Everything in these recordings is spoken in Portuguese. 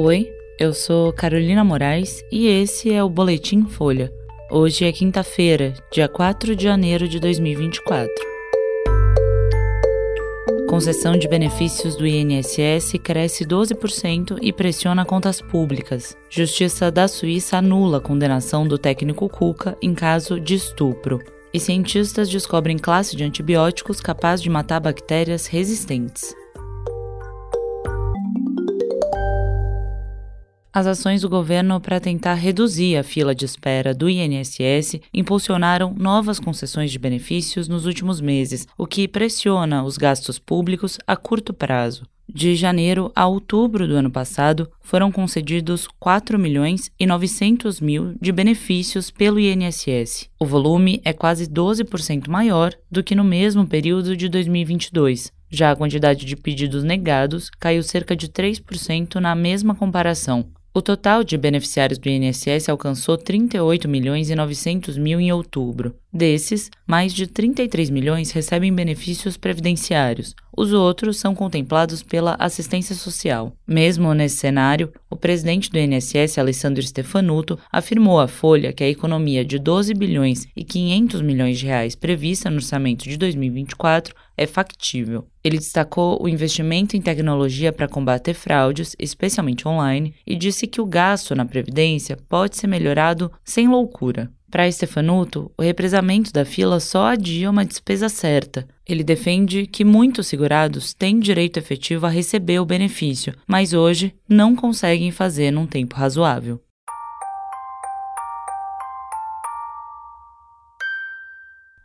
Oi, eu sou Carolina Moraes e esse é o Boletim Folha. Hoje é quinta-feira, dia 4 de janeiro de 2024. Concessão de benefícios do INSS cresce 12% e pressiona contas públicas. Justiça da Suíça anula a condenação do técnico Cuca em caso de estupro. E cientistas descobrem classe de antibióticos capaz de matar bactérias resistentes. As ações do governo para tentar reduzir a fila de espera do INSS impulsionaram novas concessões de benefícios nos últimos meses, o que pressiona os gastos públicos a curto prazo. De janeiro a outubro do ano passado, foram concedidos 4 milhões e 900 mil de benefícios pelo INSS. O volume é quase 12% maior do que no mesmo período de 2022. Já a quantidade de pedidos negados caiu cerca de 3% na mesma comparação. O total de beneficiários do INSS alcançou 38 milhões e 900 mil em outubro. Desses, mais de 33 milhões recebem benefícios previdenciários. Os outros são contemplados pela assistência social. Mesmo nesse cenário, o presidente do INSS, Alessandro Stefanuto, afirmou à Folha que a economia de 12 bilhões e 500 milhões de reais prevista no orçamento de 2024 é factível. Ele destacou o investimento em tecnologia para combater fraudes, especialmente online, e disse que o gasto na previdência pode ser melhorado sem loucura. Para Stefanuto, o represamento da fila só adia uma despesa certa. Ele defende que muitos segurados têm direito efetivo a receber o benefício, mas hoje não conseguem fazer num tempo razoável.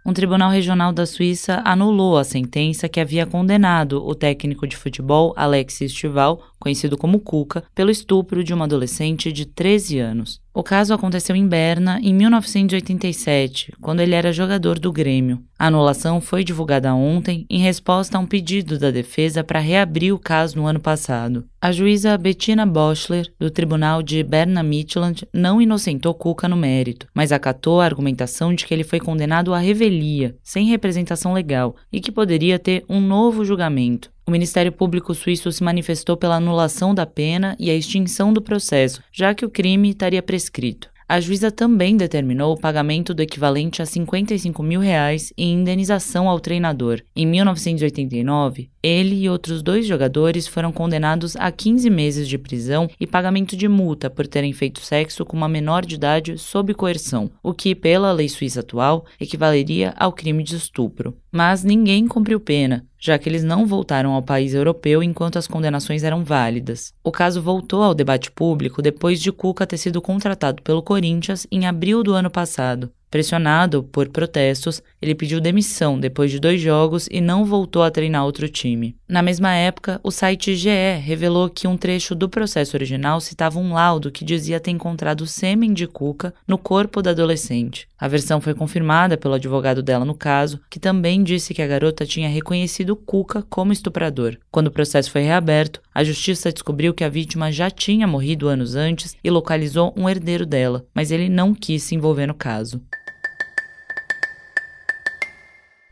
Um tribunal regional da Suíça anulou a sentença que havia condenado o técnico de futebol Alexis Stival, conhecido como Cuca, pelo estupro de uma adolescente de 13 anos. O caso aconteceu em Berna em 1987, quando ele era jogador do Grêmio. A anulação foi divulgada ontem em resposta a um pedido da defesa para reabrir o caso no ano passado. A juíza Bettina Boschler, do Tribunal de Berna-Mittelland, não inocentou Cuca no mérito, mas acatou a argumentação de que ele foi condenado à revelia, sem representação legal, e que poderia ter um novo julgamento. O Ministério Público Suíço se manifestou pela anulação da pena e a extinção do processo, já que o crime estaria prescrito. A juíza também determinou o pagamento do equivalente a 55 mil reais em indenização ao treinador. Em 1989, ele e outros dois jogadores foram condenados a 15 meses de prisão e pagamento de multa por terem feito sexo com uma menor de idade sob coerção, o que, pela lei suíça atual, equivaleria ao crime de estupro. Mas ninguém cumpriu pena, já que eles não voltaram ao país europeu enquanto as condenações eram válidas. O caso voltou ao debate público depois de Cuca ter sido contratado pelo Corinthians em abril do ano passado. Pressionado por protestos, ele pediu demissão depois de dois jogos e não voltou a treinar outro time. Na mesma época, o site GE revelou que um trecho do processo original citava um laudo que dizia ter encontrado sêmen de Cuca no corpo da adolescente. A versão foi confirmada pelo advogado dela no caso, que também disse que a garota tinha reconhecido Cuca como estuprador. Quando o processo foi reaberto, a justiça descobriu que a vítima já tinha morrido anos antes e localizou um herdeiro dela, mas ele não quis se envolver no caso.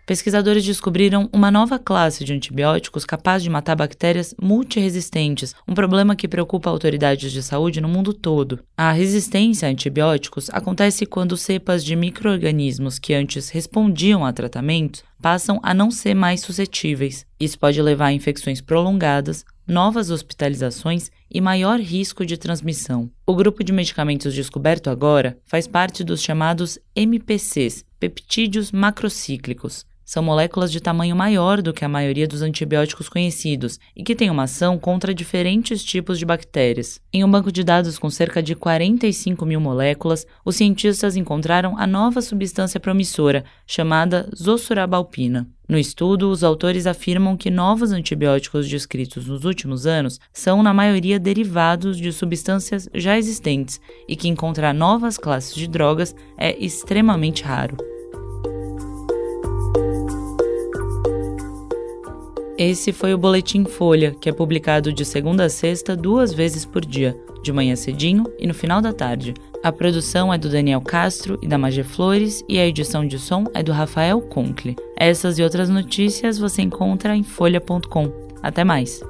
Pesquisadores descobriram uma nova classe de antibióticos capaz de matar bactérias multiresistentes, um problema que preocupa autoridades de saúde no mundo todo. A resistência a antibióticos acontece quando cepas de microorganismos que antes respondiam a tratamentos passam a não ser mais suscetíveis. Isso pode levar a infecções prolongadas, novas hospitalizações e maior risco de transmissão. O grupo de medicamentos descoberto agora faz parte dos chamados MPCs, peptídeos macrocíclicos. São moléculas de tamanho maior do que a maioria dos antibióticos conhecidos e que têm uma ação contra diferentes tipos de bactérias. Em um banco de dados com cerca de 45 mil moléculas, os cientistas encontraram a nova substância promissora, chamada zossurabalpina. No estudo, os autores afirmam que novos antibióticos descritos nos últimos anos são, na maioria, derivados de substâncias já existentes e que encontrar novas classes de drogas é extremamente raro. Esse foi o Boletim Folha, que é publicado de segunda a sexta, duas vezes por dia, de manhã cedinho e no final da tarde. A produção é do Daniel Castro e da Magé Flores e a edição de som é do Rafael Conkle. Essas e outras notícias você encontra em folha.com. Até mais!